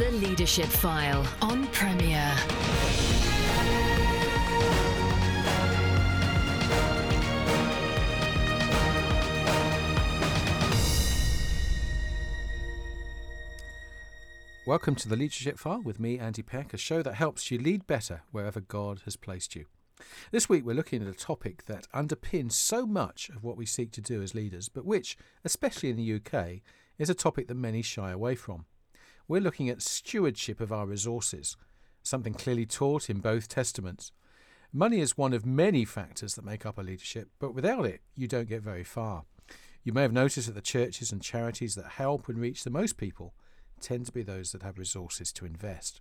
The Leadership File on Premier. Welcome to the Leadership File with me, Andy Peck, a show that helps you lead better wherever God has placed you. This week, we're looking at a topic that underpins so much of what we seek to do as leaders, but which, especially in the UK, is a topic that many shy away from. We're looking at stewardship of our resources, something clearly taught in both Testaments. Money is one of many factors that make up a leadership, but without it, you don't get very far. You may have noticed that the churches and charities that help and reach the most people tend to be those that have resources to invest.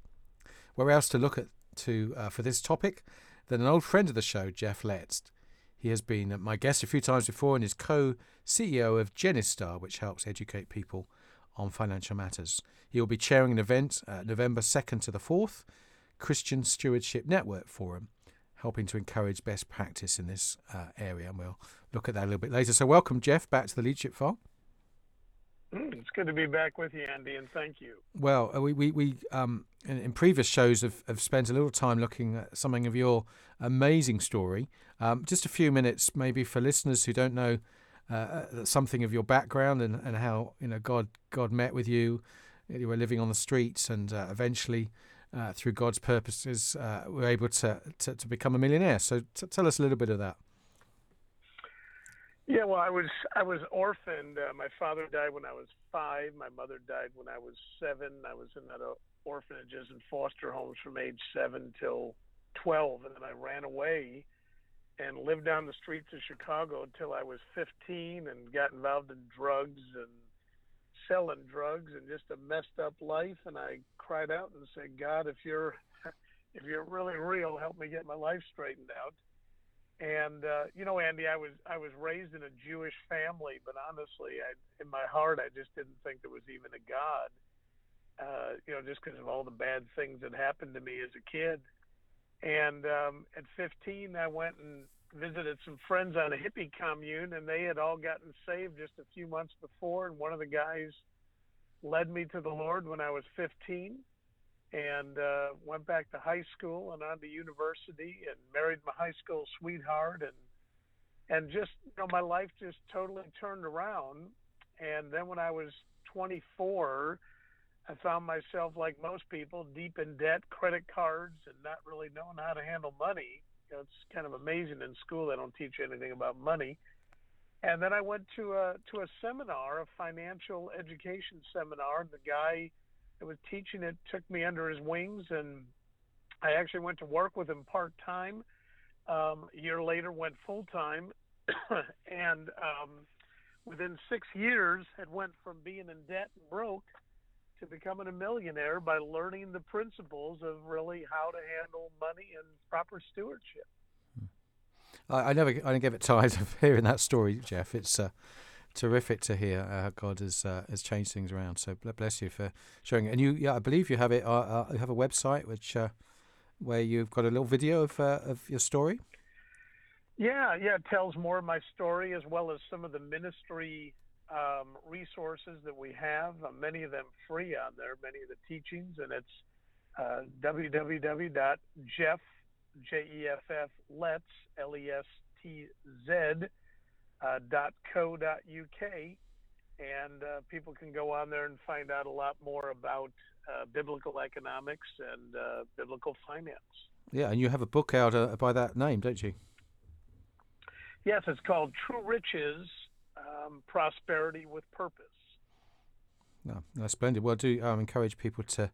Where else to look at to uh, for this topic than an old friend of the show, Jeff Lestz. He has been my guest a few times before and is co-CEO of Genistar, which helps educate people on financial matters. He will be chairing an event uh, November 2nd to the 4th, Christian Stewardship Network Forum, helping to encourage best practice in this uh, area. And we'll look at that a little bit later. So, welcome, Jeff, back to the Leadership File. Mm, it's good to be back with you, Andy, and thank you. Well, uh, we, we, we um, in, in, previous shows have, have spent a little time looking at something of your amazing story. Um, just a few minutes, maybe for listeners who don't know uh, uh, something of your background and, and how you know God God met with you. You were living on the streets, and uh, eventually, uh, through God's purposes, uh, were able to, to, to become a millionaire. So, t- tell us a little bit of that. Yeah, well, I was I was orphaned. Uh, my father died when I was five. My mother died when I was seven. I was in uh, orphanages and foster homes from age seven till twelve, and then I ran away and lived down the streets of Chicago until I was 15, and got involved in drugs and selling drugs and just a messed up life. And I cried out and said, God, if you're if you're really real, help me get my life straightened out and uh, you know, Andy, I was I was raised in a Jewish family, but honestly, I, in my heart, I just didn't think there was even a God. Uh, you know, just because of all the bad things that happened to me as a kid. And um, at 15, I went and visited some friends on a hippie commune, and they had all gotten saved just a few months before. And one of the guys led me to the Lord when I was 15 and uh, went back to high school and on to university and married my high school sweetheart and and just you know my life just totally turned around and then when I was 24 I found myself like most people deep in debt credit cards and not really knowing how to handle money. You know, it's kind of amazing in school they don't teach anything about money. And then I went to a to a seminar a financial education seminar the guy that was teaching it took me under his wings, and I actually went to work with him part time. Um, a year later, went full time, and um, within six years, had went from being in debt and broke to becoming a millionaire by learning the principles of really how to handle money and proper stewardship. I, I never, I didn't get tired of hearing that story, Jeff. It's uh, terrific to hear how God has uh, has changed things around. So bless you for showing it. And you, yeah, I believe you have it. Uh, uh, you have a website which uh, where you've got a little video of uh, of your story. Yeah, yeah, it tells more of my story as well as some of the ministry um, resources that we have. Uh, many of them free on there. Many of the teachings, and it's uh, www.jeff j e f f lestz l e s t z uh, .co.uk, and uh, people can go on there and find out a lot more about uh, biblical economics and uh, biblical finance. Yeah, and you have a book out uh, by that name, don't you? Yes, it's called True Riches: um, Prosperity with Purpose. No, no, splendid. Well, I do um, encourage people to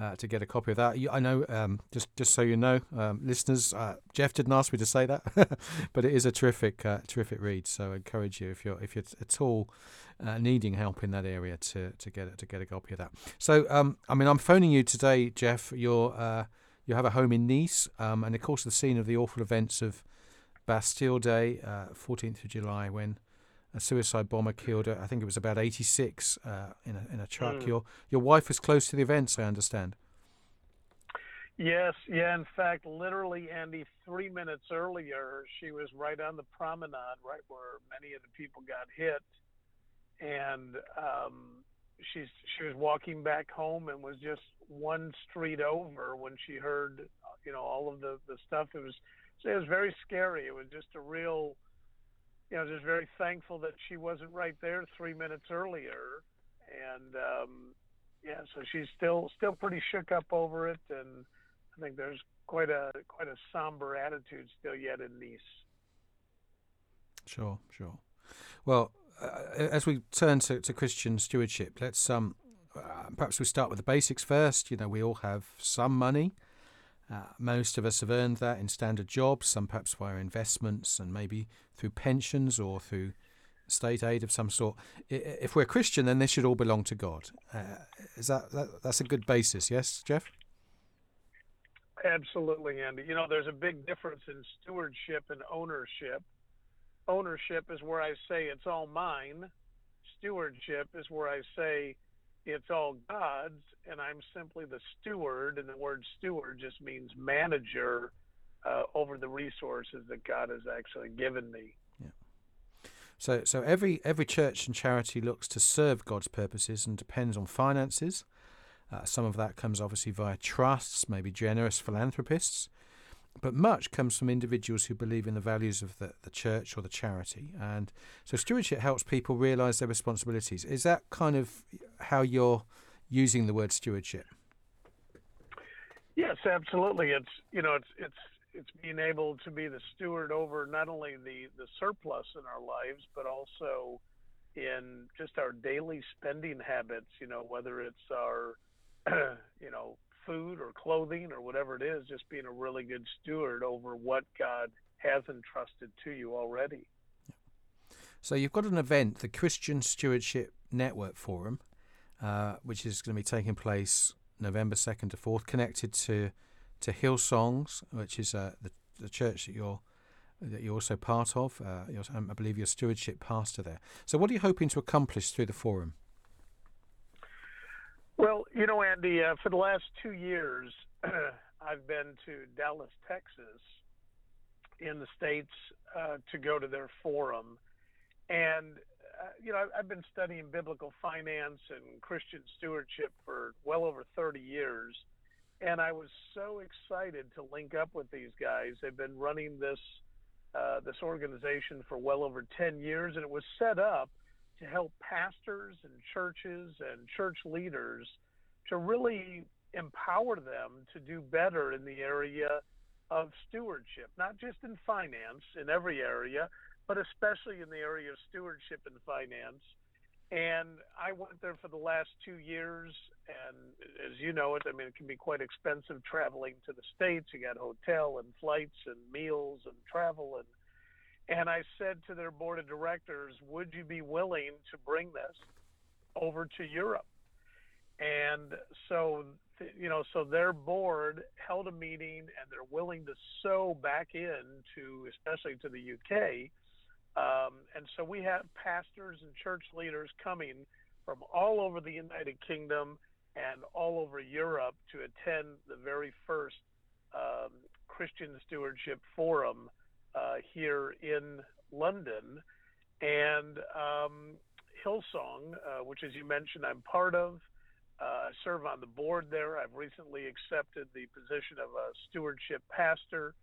uh, to get a copy of that. I know, um, just just so you know, um, listeners, uh, Jeff didn't ask me to say that, but it is a terrific uh, terrific read. So I encourage you if you're if you're at all uh, needing help in that area to to get to get a copy of that. So um, I mean, I'm phoning you today, Jeff. You're uh, you have a home in Nice, um, and of course the scene of the awful events of Bastille Day, 14th uh, of July, when a suicide bomber killed, I think it was about 86 uh, in, a, in a truck. Mm. Your, your wife was close to the events, I understand. Yes, yeah. In fact, literally, Andy, three minutes earlier, she was right on the promenade, right where many of the people got hit, and um, she's she was walking back home and was just one street over when she heard you know all of the the stuff. It was it was very scary. It was just a real you know just very thankful that she wasn't right there three minutes earlier, and um, yeah, so she's still still pretty shook up over it, and I think there's quite a quite a somber attitude still yet in Nice. Sure, sure. Well, uh, as we turn to, to Christian stewardship, let's um, uh, perhaps we start with the basics first. You know, we all have some money. Uh, most of us have earned that in standard jobs, some perhaps via investments and maybe through pensions or through state aid of some sort. If we're Christian, then this should all belong to God. Uh, is that, that that's a good basis? Yes, Jeff. Absolutely, Andy. You know, there's a big difference in stewardship and ownership ownership is where I say it's all mine. Stewardship is where I say it's all God's, and I'm simply the steward. And the word steward just means manager uh, over the resources that God has actually given me. Yeah. So, so every every church and charity looks to serve God's purposes and depends on finances. Uh, some of that comes obviously via trusts, maybe generous philanthropists but much comes from individuals who believe in the values of the, the church or the charity. And so stewardship helps people realize their responsibilities. Is that kind of how you're using the word stewardship? Yes, absolutely. It's you know it's it's it's being able to be the steward over not only the the surplus in our lives, but also in just our daily spending habits. You know, whether it's our you know food or clothing or whatever it is, just being a really good steward over what God has entrusted to you already. So you've got an event, the Christian Stewardship Network Forum, uh, which is going to be taking place November second to fourth, connected to to Hillsongs, which is uh, the the church that you're that you're also part of. Uh, I believe you're stewardship pastor there. So what are you hoping to accomplish through the forum? Well, you know, Andy, uh, for the last two years, I've been to Dallas, Texas, in the States uh, to go to their forum. And, uh, you know, I've been studying biblical finance and Christian stewardship for well over 30 years. And I was so excited to link up with these guys. They've been running this uh, this organization for well over 10 years, and it was set up to help pastors and churches and church leaders to really empower them to do better in the area of stewardship, not just in finance, in every area, but especially in the area of stewardship and finance. And I went there for the last two years, and as you know it, I mean, it can be quite expensive traveling to the States. You got hotel and flights and meals and travel and and I said to their board of directors, would you be willing to bring this over to Europe? And so, you know, so their board held a meeting and they're willing to sow back in to, especially to the UK. Um, and so we have pastors and church leaders coming from all over the United Kingdom and all over Europe to attend the very first um, Christian Stewardship Forum uh, here in London. And um, Hillsong, uh, which, as you mentioned, I'm part of, uh, serve on the board there. I've recently accepted the position of a stewardship pastor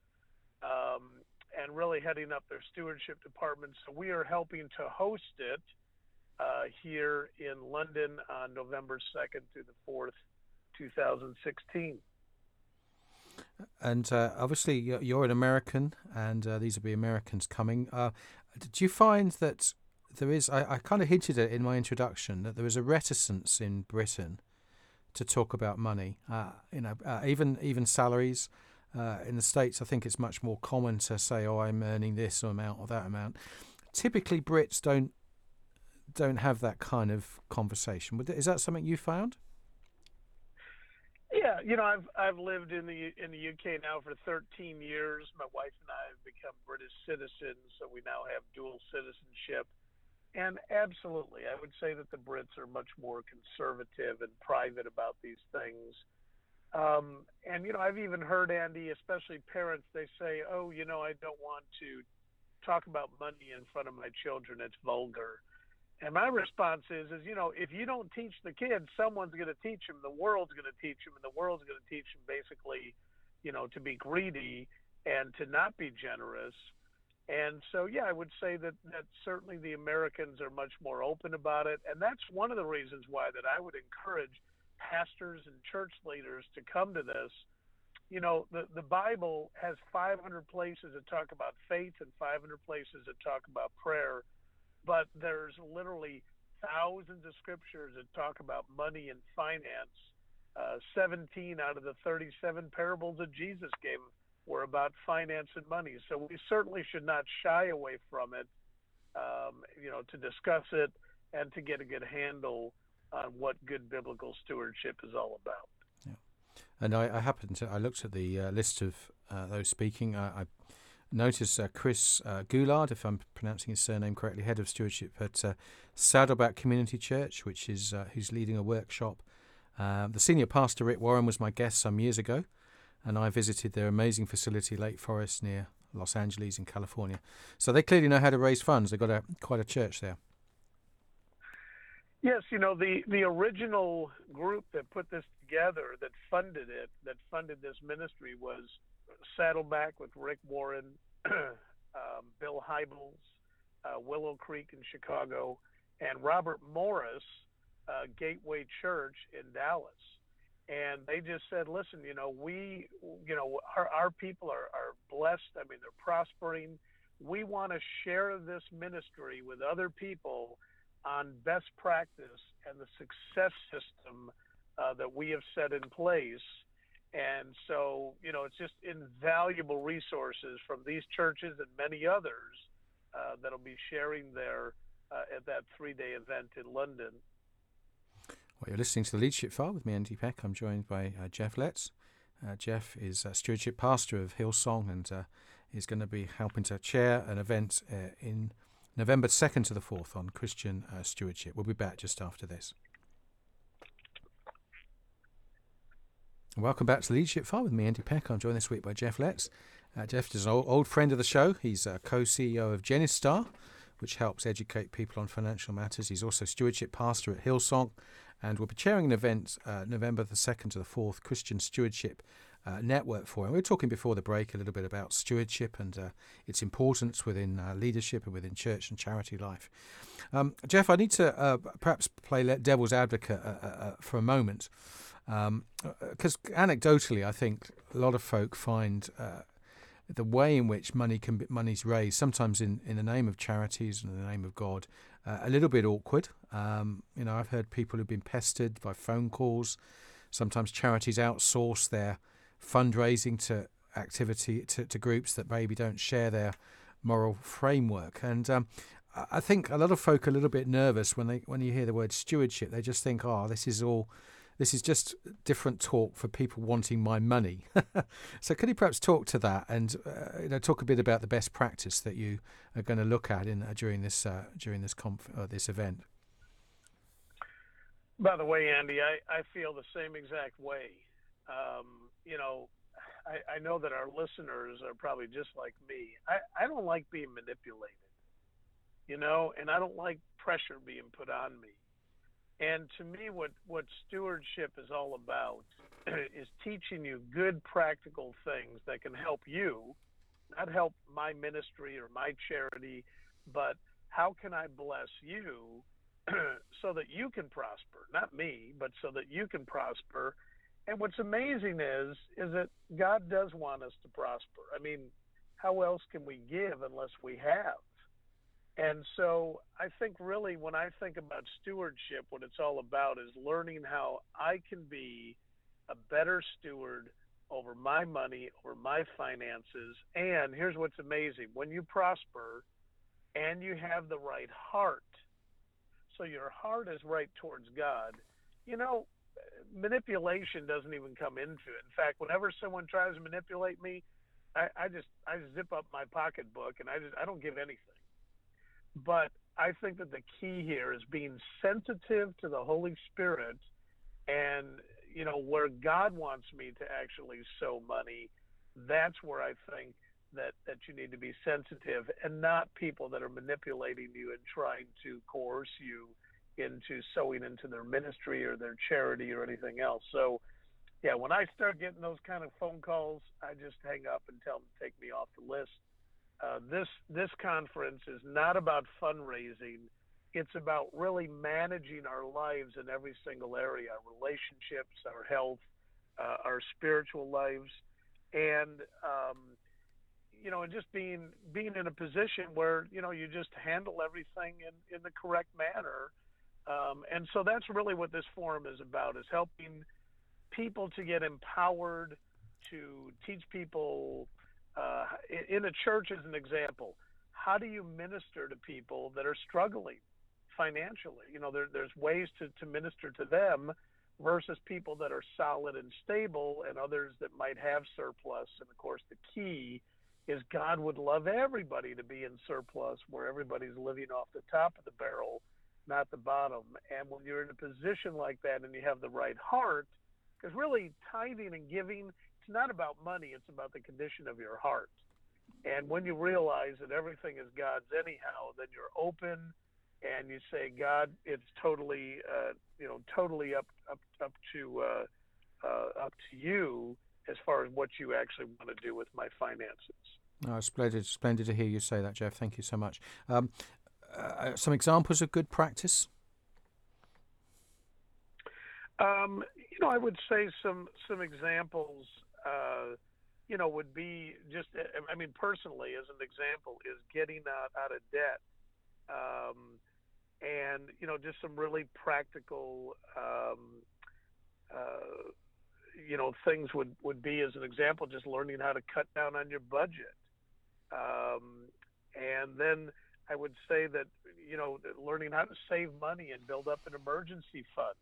um, and really heading up their stewardship department. So we are helping to host it uh, here in London on November 2nd through the 4th, 2016. And uh, obviously, you're an American, and uh, these will be Americans coming. Uh, did you find that there is? I, I kind of hinted in my introduction that there is a reticence in Britain to talk about money. Uh, you know, uh, even even salaries. Uh, in the states, I think it's much more common to say, "Oh, I'm earning this amount or that amount." Typically, Brits don't don't have that kind of conversation. Is that something you found? You know, I've I've lived in the in the UK now for 13 years. My wife and I have become British citizens, so we now have dual citizenship. And absolutely, I would say that the Brits are much more conservative and private about these things. Um, and you know, I've even heard Andy, especially parents, they say, "Oh, you know, I don't want to talk about money in front of my children. It's vulgar." And my response is, is you know, if you don't teach the kids, someone's going to teach them. The world's going to teach them, and the world's going to teach them basically, you know, to be greedy and to not be generous. And so, yeah, I would say that that certainly the Americans are much more open about it, and that's one of the reasons why that I would encourage pastors and church leaders to come to this. You know, the the Bible has 500 places that talk about faith and 500 places that talk about prayer but there's literally thousands of scriptures that talk about money and finance. Uh, 17 out of the 37 parables that Jesus gave were about finance and money. So we certainly should not shy away from it, um, you know, to discuss it and to get a good handle on what good biblical stewardship is all about. Yeah. And I, I happened to, I looked at the uh, list of uh, those speaking. I, I Notice uh, Chris uh, Goulard, if I'm pronouncing his surname correctly, head of stewardship at uh, Saddleback Community Church, which is uh, who's leading a workshop. Uh, the senior pastor Rick Warren was my guest some years ago, and I visited their amazing facility, Lake Forest, near Los Angeles in California. So they clearly know how to raise funds. They've got a quite a church there. Yes, you know the the original group that put this together, that funded it, that funded this ministry was Saddleback with Rick Warren, um, Bill Hybels, uh, Willow Creek in Chicago, and Robert Morris, uh, Gateway Church in Dallas. And they just said, listen, you know, we, you know, our, our people are, are blessed. I mean, they're prospering. We want to share this ministry with other people on best practice and the success system uh, that we have set in place and so, you know, it's just invaluable resources from these churches and many others uh, that'll be sharing there uh, at that three day event in London. Well, you're listening to the Leadership File with me, Andy Peck. I'm joined by uh, Jeff Lestz. Uh, Jeff is a stewardship pastor of Hillsong and uh, is going to be helping to chair an event uh, in November 2nd to the 4th on Christian stewardship. We'll be back just after this. Welcome back to Leadership File with me, Andy Peck. I'm joined this week by Jeff Lestz. Uh, Jeff is an old, old, friend of the show. He's a co CEO of Genistar, which helps educate people on financial matters. He's also stewardship pastor at Hillsong and we'll be chairing an event uh, November the 2nd to the 4th, Christian Stewardship uh, Network Forum. We were talking before the break a little bit about stewardship and uh, its importance within uh, leadership and within church and charity life. Um, Jeff, I need to uh, perhaps play devil's advocate for a moment. Because um, anecdotally, I think a lot of folk find uh, the way in which money can be, money's raised, sometimes in, in the name of charities and in the name of God, uh, a little bit awkward. Um, you know, I've heard people who've been pestered by phone calls. Sometimes charities outsource their fundraising to activity to, to groups that maybe don't share their moral framework. And um, I think a lot of folk are a little bit nervous when they when you hear the word stewardship. They just think, "Oh, this is all this is just different talk for people wanting my money. so, could you perhaps talk to that and uh, you know talk a bit about the best practice that you are going to look at in uh, during this uh, during this conf- uh, this event? By the way, Andy, I, I feel the same exact way. Um, you know, I, I know that our listeners are probably just like me. I, I don't like being manipulated, you know, and I don't like pressure being put on me. And to me, what, what stewardship is all about is teaching you good practical things that can help you, not help my ministry or my charity, but how can I bless you so that you can prosper? Not me, but so that you can prosper. And what's amazing is is that God does want us to prosper. I mean, how else can we give unless we have? And so I think really when I think about stewardship, what it's all about is learning how I can be a better steward over my money, over my finances. And here's what's amazing when you prosper and you have the right heart, so your heart is right towards God, you know, manipulation doesn't even come into it. In fact, whenever someone tries to manipulate me, I, I just I zip up my pocketbook and I just I don't give anything. But I think that the key here is being sensitive to the Holy Spirit and, you know, where God wants me to actually sow money, that's where I think that that you need to be sensitive and not people that are manipulating you and trying to coerce you into sowing into their ministry or their charity or anything else. So yeah, when I start getting those kind of phone calls, I just hang up and tell them to take me off the list. Uh, this this conference is not about fundraising. It's about really managing our lives in every single area: our relationships, our health, uh, our spiritual lives, and um, you know, and just being being in a position where you know you just handle everything in in the correct manner. Um, and so that's really what this forum is about: is helping people to get empowered to teach people uh, in a church as an example how do you minister to people that are struggling financially? You know there, there's ways to, to minister to them versus people that are solid and stable and others that might have surplus. And of course the key is god would love everybody to be in surplus where everybody's living off the top of the barrel not the bottom. And when you're in a position like that and you have the right heart because really, tithing and giving, not about money, it's about the condition of your heart. And when you realize that everything is God's anyhow, then you're open and you say, God, it's totally, uh, you know, totally up up up to uh, uh, up to you as far as what you actually want to do with my finances. Oh, splendid, splendid to hear you say that, Jeff. Thank you so much. Um, uh, some examples of good practice. Um, you know, I would say some some examples. Uh, you know, would be just. I mean, personally, as an example, is getting out out of debt, um, and you know, just some really practical. Um, uh, you know, things would would be as an example, just learning how to cut down on your budget, um, and then I would say that you know, learning how to save money and build up an emergency fund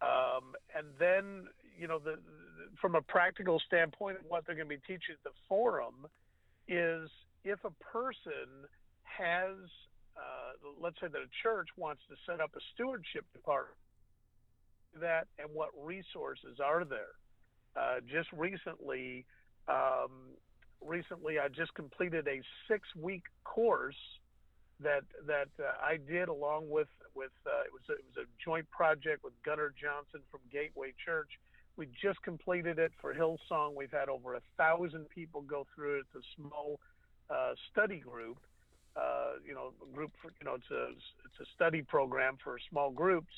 um, and then, you know, the, the, from a practical standpoint, what they're going to be teaching at the forum is if a person has, uh, let's say that a church wants to set up a stewardship department, that and what resources are there. Uh, just recently, um, recently I just completed a six-week course that that uh, I did along with with uh, it was a, it was a joint project with Gunnar Johnson from Gateway Church. We just completed it for Hillsong. We've had over a thousand people go through it. It's a small uh, study group. Uh, you know, group for you know it's a it's a study program for small groups,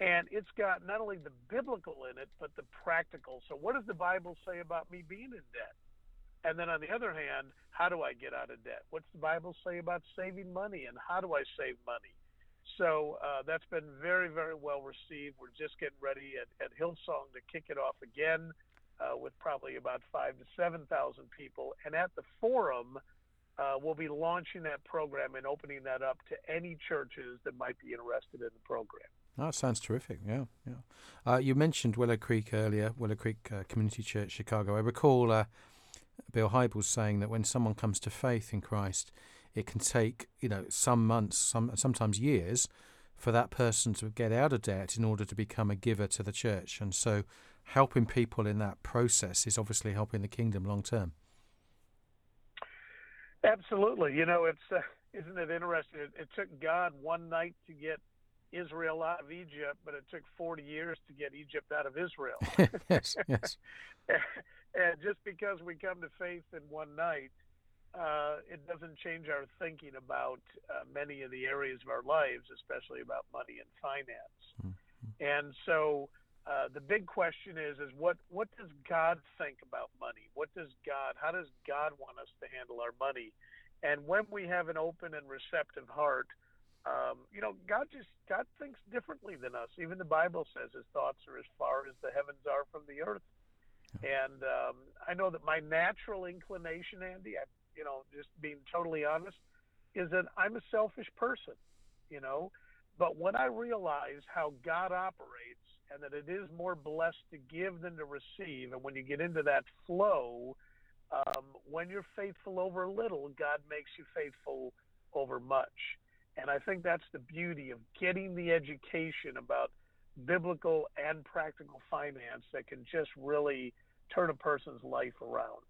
and it's got not only the biblical in it but the practical. So, what does the Bible say about me being in debt? And then on the other hand, how do I get out of debt? What's the Bible say about saving money and how do I save money? So uh, that's been very, very well received. We're just getting ready at, at Hillsong to kick it off again uh, with probably about five to 7,000 people. And at the forum, uh, we'll be launching that program and opening that up to any churches that might be interested in the program. Oh, sounds terrific. Yeah, yeah. Uh, you mentioned Willow Creek earlier, Willow Creek uh, Community Church, Chicago. I recall uh, Bill Hybels saying that when someone comes to faith in Christ, it can take you know some months, some sometimes years, for that person to get out of debt in order to become a giver to the church. And so, helping people in that process is obviously helping the kingdom long term. Absolutely. You know, it's uh, isn't it interesting? It, it took God one night to get Israel out of Egypt, but it took 40 years to get Egypt out of Israel. yes, yes. and just because we come to faith in one night, uh, it doesn't change our thinking about uh, many of the areas of our lives, especially about money and finance. Mm-hmm. And so, uh, the big question is: is what what does God think about money? What does God? How does God want us to handle our money? And when we have an open and receptive heart, um, you know, God just God thinks differently than us. Even the Bible says His thoughts are as far as the heavens are from the earth. And um, I know that my natural inclination, Andy, I, you know, just being totally honest, is that I'm a selfish person, you know. But when I realize how God operates and that it is more blessed to give than to receive, and when you get into that flow, um, when you're faithful over little, God makes you faithful over much. And I think that's the beauty of getting the education about biblical and practical finance that can just really turn a person's life around.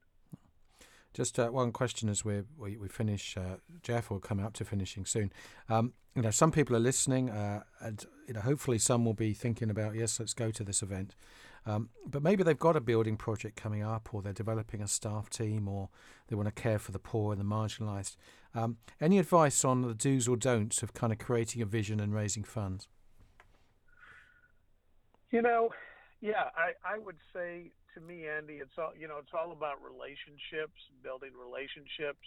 Just uh, one question as we we, we finish. Uh, Jeff will come up to finishing soon. Um, you know, some people are listening, uh, and you know, hopefully some will be thinking about yes, let's go to this event. Um, but maybe they've got a building project coming up, or they're developing a staff team, or they want to care for the poor and the marginalised. Um, any advice on the do's or don'ts of kind of creating a vision and raising funds? You know, yeah, I, I would say to me, Andy, it's all you know, it's all about relationships, building relationships.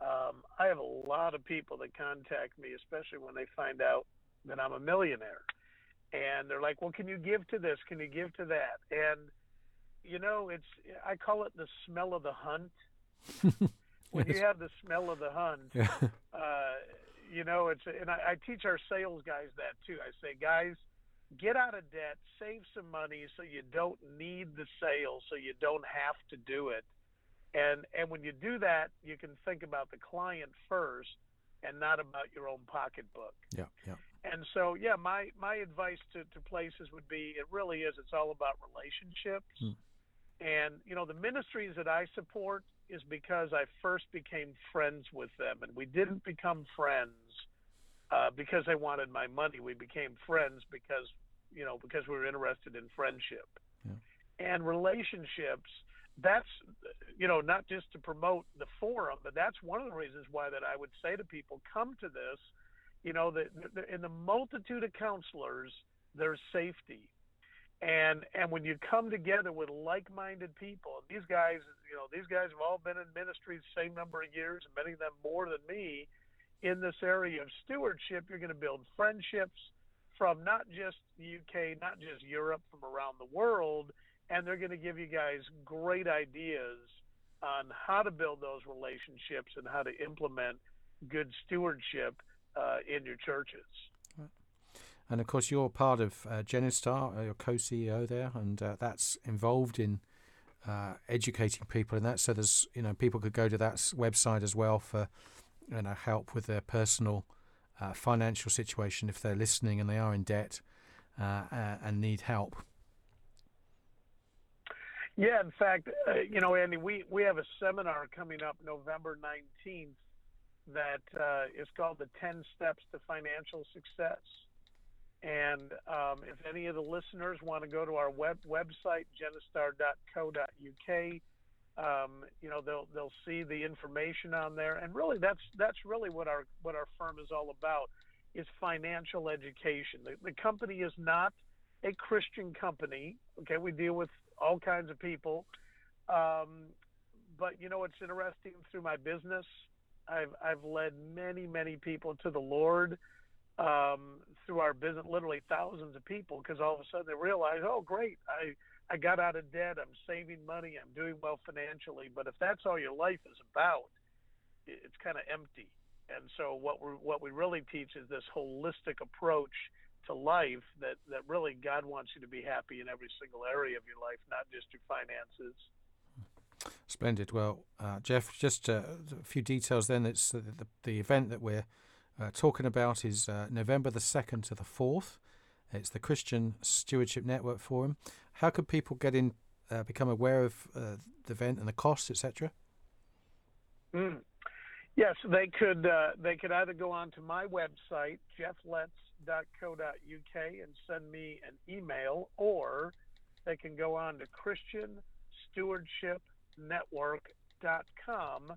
Um, I have a lot of people that contact me, especially when they find out that I'm a millionaire, and they're like, "Well, can you give to this? Can you give to that?" And you know, it's I call it the smell of the hunt. when yes. you have the smell of the hunt, yeah. uh, you know, it's and I, I teach our sales guys that too. I say, guys get out of debt, save some money so you don't need the sale, so you don't have to do it. And and when you do that, you can think about the client first and not about your own pocketbook. Yeah, yeah. And so, yeah, my my advice to, to places would be it really is it's all about relationships. Hmm. And you know, the ministries that I support is because I first became friends with them, and we didn't become friends uh, because they wanted my money. We became friends because you know because we were interested in friendship yeah. and relationships. That's you know not just to promote the forum, but that's one of the reasons why that I would say to people, come to this. You know that in the multitude of counselors, there's safety. And and when you come together with like-minded people, these guys, you know, these guys have all been in ministry the same number of years, many of them more than me in this area of stewardship, you're going to build friendships from not just the UK, not just Europe, from around the world, and they're going to give you guys great ideas on how to build those relationships and how to implement good stewardship uh, in your churches. And of course, you're part of uh, Genistar, uh, your co-CEO there, and uh, that's involved in uh, educating people in that. So there's, you know, people could go to that website as well for you know, help with their personal uh, financial situation if they're listening and they are in debt uh, uh and need help. Yeah, in fact, uh, you know, Andy, we, we have a seminar coming up November 19th that is called the 10 Steps to Financial Success. And um, if any of the listeners want to go to our web website, genistar.co.uk, um, you know they'll they'll see the information on there, and really that's that's really what our what our firm is all about is financial education. The, the company is not a Christian company. Okay, we deal with all kinds of people, um, but you know it's interesting through my business. I've I've led many many people to the Lord um, through our business, literally thousands of people, because all of a sudden they realize, oh great, I I got out of debt. I'm saving money. I'm doing well financially. But if that's all your life is about, it's kind of empty. And so what we what we really teach is this holistic approach to life that that really God wants you to be happy in every single area of your life, not just your finances. Splendid. Well, uh, Jeff, just uh, a few details. Then it's the, the, the event that we're uh, talking about is uh, November the second to the fourth. It's the Christian Stewardship Network Forum. How could people get in, uh, become aware of uh, the event and the costs, etc.? Mm. Yes, they could. Uh, they could either go on to my website, jefflestz.co.uk, and send me an email, or they can go on to ChristianStewardshipNetwork.com,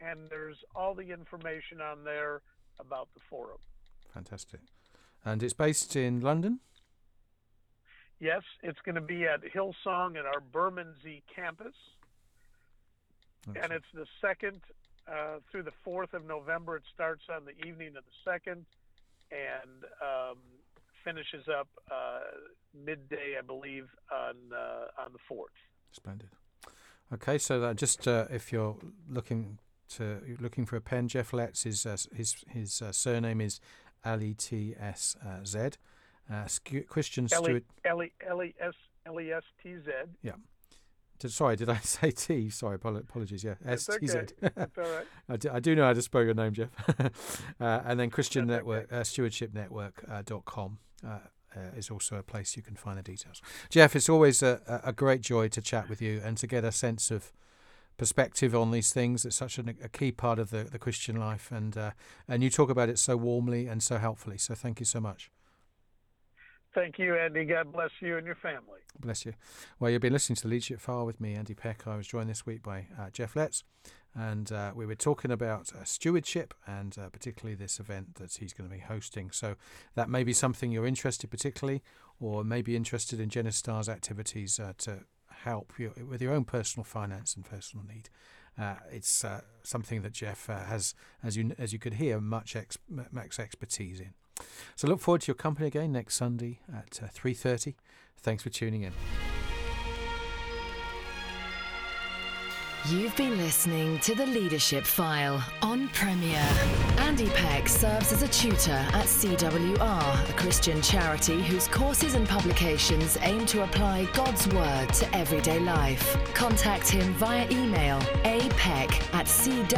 and there's all the information on there about the forum. Fantastic. And it's based in London? Yes, it's going to be at Hillsong at our Bermondsey campus. And it's the second uh, through the 4th of November. It starts on the evening of the 2nd and um, finishes up uh, midday, I believe, on, uh, on the 4th. Splendid. Okay, so uh, just uh, if you're looking to looking for a pen, Jeff Lestz, his, uh, his, his surname is L E T S Z. Uh, Christian Stewart. L E S L E S T Z. Yeah. Sorry, did I say T? Sorry, apologies. Yeah, S T Z. That's all right. I, do, I do know how to spell your name, Jeff. uh, and then Christian That's Network, okay. uh, Stewardship Network uh, dot com. Uh, uh, is also a place you can find the details. Jeff, it's always a, a great joy to chat with you and to get a sense of perspective on these things. It's such an, a key part of the, the Christian life, and uh, and you talk about it so warmly and so helpfully. So thank you so much. Thank you, Andy. God bless you and your family. Bless you. Well, you've been listening to the Leadership File with me, Andy Peck. I was joined this week by uh, Jeff Lestz, and uh, we were talking about uh, stewardship and uh, particularly this event that he's going to be hosting. So that may be something you're interested particularly, or maybe interested in Genistar's activities uh, to help you with your own personal finance and personal need. Uh, it's uh, something that Jeff uh, has, as you as you could hear, much ex- much expertise in. So look forward to your company again next Sunday at uh, three thirty. Thanks for tuning in. You've been listening to the Leadership File on Premier. Andy Peck serves as a tutor at CWR, a Christian charity whose courses and publications aim to apply God's Word to everyday life. Contact him via email apeck at cwr.org.uk.